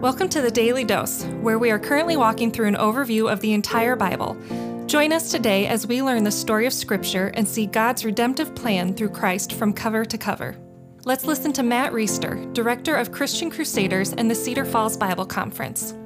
Welcome to the Daily Dose, where we are currently walking through an overview of the entire Bible. Join us today as we learn the story of Scripture and see God's redemptive plan through Christ from cover to cover. Let's listen to Matt Reisetter, Director of Christian Crusaders and the Cedar Falls Bible Conference.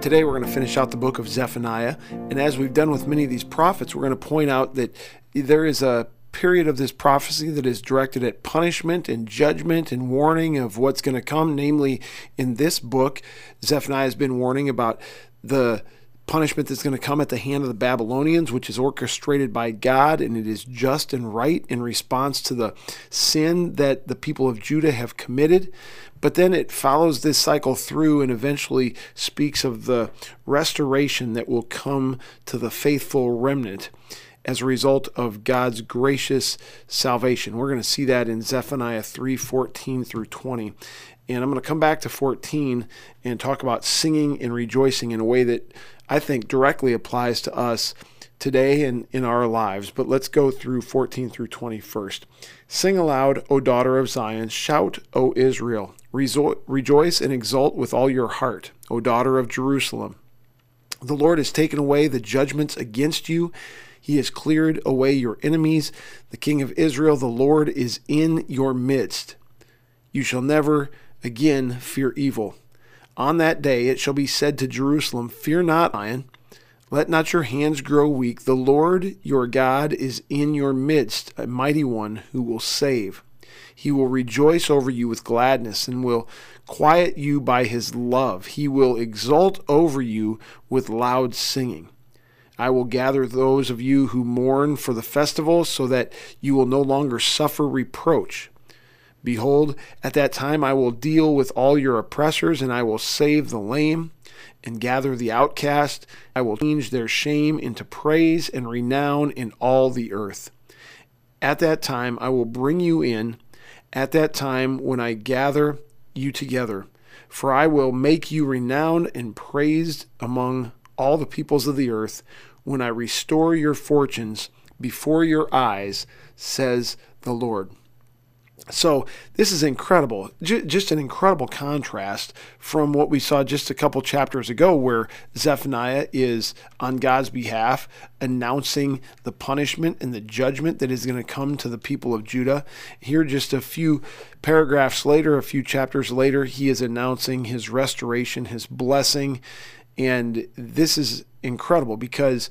Today, we're going to finish out the book of Zephaniah. And as we've done with many of these prophets, we're going to point out that there is a period of this prophecy that is directed at punishment and judgment and warning of what's going to come. Namely, in this book, Zephaniah has been warning about the punishment that's going to come at the hand of the Babylonians, which is orchestrated by God, and it is just and right in response to the sin that the people of Judah have committed. But then it follows this cycle through and eventually speaks of the restoration that will come to the faithful remnant as a result of God's gracious salvation. We're going to see that in Zephaniah 3 14 through 20. And I'm going to come back to 14 and talk about singing and rejoicing in a way that I think directly applies to us today and in our lives. But let's go through 14 through 20 first. Sing aloud, O daughter of Zion. Shout, O Israel. Rejoice and exult with all your heart, O daughter of Jerusalem. The Lord has taken away the judgments against you he has cleared away your enemies. The King of Israel, the Lord, is in your midst. You shall never again fear evil. On that day it shall be said to Jerusalem, Fear not, Zion. Let not your hands grow weak. The Lord your God is in your midst, a mighty one who will save. He will rejoice over you with gladness and will quiet you by his love. He will exult over you with loud singing. I will gather those of you who mourn for the festival, so that you will no longer suffer reproach. Behold, at that time I will deal with all your oppressors, and I will save the lame and gather the outcast. I will change their shame into praise and renown in all the earth. At that time I will bring you in, at that time when I gather you together. For I will make you renowned and praised among all the peoples of the earth when I restore your fortunes before your eyes, says the Lord. So, this is incredible. just an incredible contrast from what we saw just a couple chapters ago, where Zephaniah is on God's behalf announcing the punishment and the judgment that is going to come to the people of Judah. Here, just a few paragraphs later, a few chapters later, he is announcing his restoration, his blessing, and this is incredible because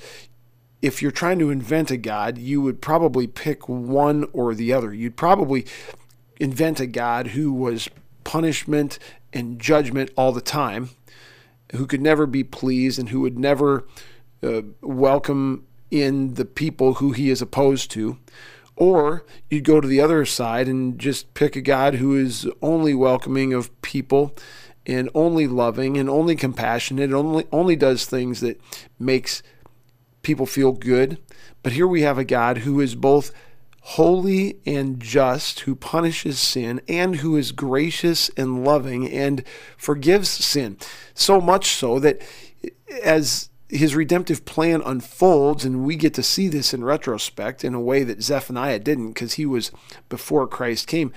if you're trying to invent a God, you would probably pick one or the other. You'd probably invent a God who was punishment and judgment all the time, who could never be pleased and who would never uh, welcome in the people who he is opposed to. Or you'd go to the other side and just pick a God who is only welcoming of people and only loving and only compassionate, only only does things that makes people feel good. But here we have a God who is both holy and just, who punishes sin, and who is gracious and loving and forgives sin. So much so that as his redemptive plan unfolds, and we get to see this in retrospect in a way that Zephaniah didn't because he was before Christ came.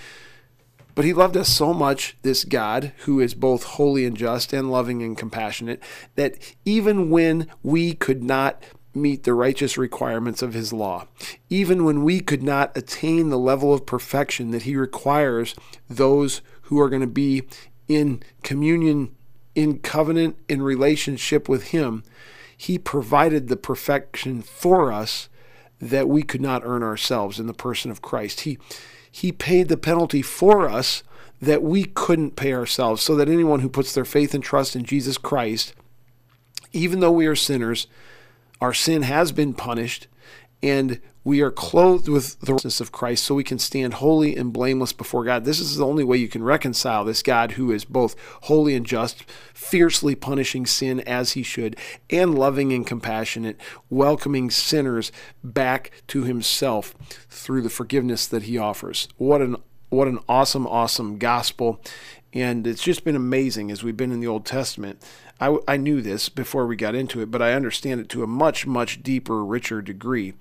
But he loved us so much, this God, who is both holy and just and loving and compassionate, that even when we could not meet the righteous requirements of his law, even when we could not attain the level of perfection that he requires those who are going to be in communion, in covenant, in relationship with him, he provided the perfection for us that we could not earn ourselves in the person of Christ. He he paid the penalty for us that we couldn't pay ourselves, so that anyone who puts their faith and trust in Jesus Christ, even though we are sinners, our sin has been punished, and we are clothed with the righteousness of Christ so we can stand holy and blameless before God. This is the only way you can reconcile this God who is both holy and just, fiercely punishing sin as he should, and loving and compassionate, welcoming sinners back to himself through the forgiveness that he offers. What an what an awesome, awesome gospel. And it's just been amazing as we've been in the Old Testament. I, I knew this before we got into it, but I understand it to a much, much deeper, richer degree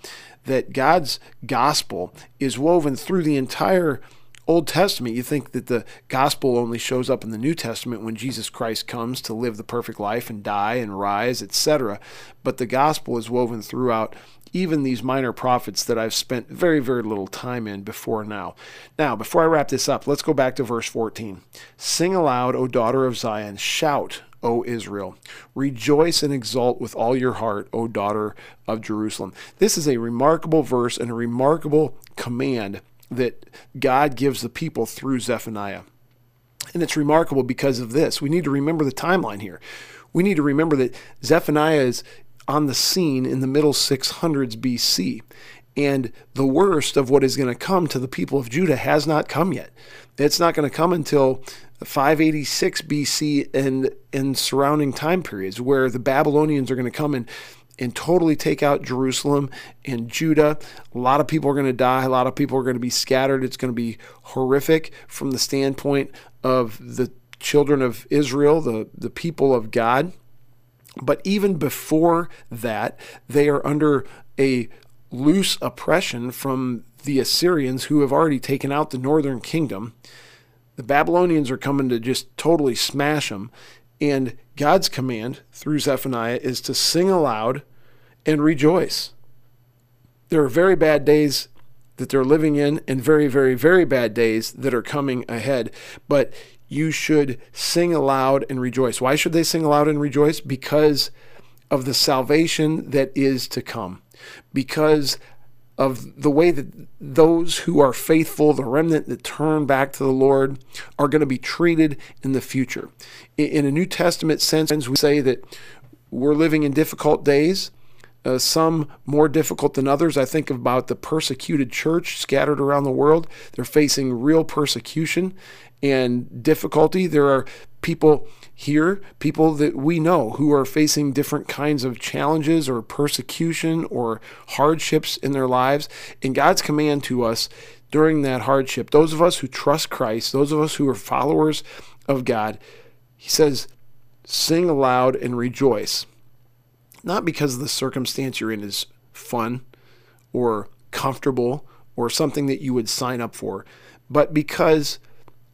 that God's gospel is woven through the entire Old Testament, you think that the gospel only shows up in the New Testament when Jesus Christ comes to live the perfect life and die and rise, etc. But the gospel is woven throughout even these minor prophets that I've spent very, very little time in before now. Now, before I wrap this up, let's go back to verse 14. Sing aloud, O daughter of Zion, shout, O Israel. Rejoice and exult with all your heart, O daughter of Jerusalem. This is a remarkable verse and a remarkable command that God gives the people through Zephaniah. And it's remarkable because of this. We need to remember the timeline here. We need to remember that Zephaniah is, on the scene in the middle 600s BC. And the worst of what is going to come to the people of Judah has not come yet. It's not going to come until 586 BC and, and surrounding time periods where the Babylonians are going to come and, and totally take out Jerusalem and Judah. A lot of people are going to die. A lot of people are going to be scattered. It's going to be horrific from the standpoint of the children of Israel, the, the people of God. But even before that, they are under a loose oppression from the Assyrians who have already taken out the northern kingdom. The Babylonians are coming to just totally smash them. And God's command through Zephaniah is to sing aloud and rejoice. There are very bad days that they're living in and very, very, very bad days that are coming ahead. But you should sing aloud and rejoice. Why should they sing aloud and rejoice? Because of the salvation that is to come. Because of the way that those who are faithful, the remnant that turn back to the Lord, are going to be treated in the future. In a New Testament sense, we say that we're living in difficult days. Uh, some more difficult than others. I think about the persecuted church scattered around the world. They're facing real persecution and difficulty. There are people here, people that we know who are facing different kinds of challenges or persecution or hardships in their lives. And God's command to us during that hardship, those of us who trust Christ, those of us who are followers of God, He says, sing aloud and rejoice. Not because the circumstance you're in is fun or comfortable or something that you would sign up for, but because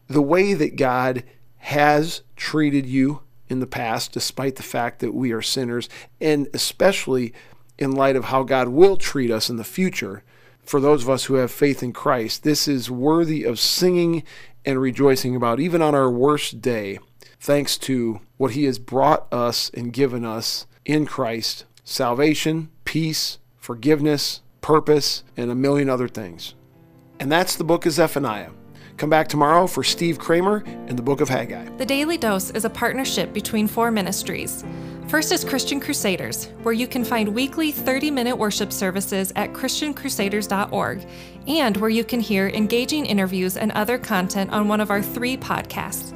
the way that God has treated you in the past, despite the fact that we are sinners, and especially in light of how God will treat us in the future, for those of us who have faith in Christ, this is worthy of singing and rejoicing about, even on our worst day, thanks to what He has brought us and given us in Christ salvation, peace, forgiveness, purpose, and a million other things. And that's the book of Zephaniah. Come back tomorrow for Steve Kramer and the Book of Haggai. The Daily Dose is a partnership between four ministries. First is Christian Crusaders, where you can find weekly 30 minute worship services at ChristianCrusaders.org and where you can hear engaging interviews and other content on one of our three podcasts.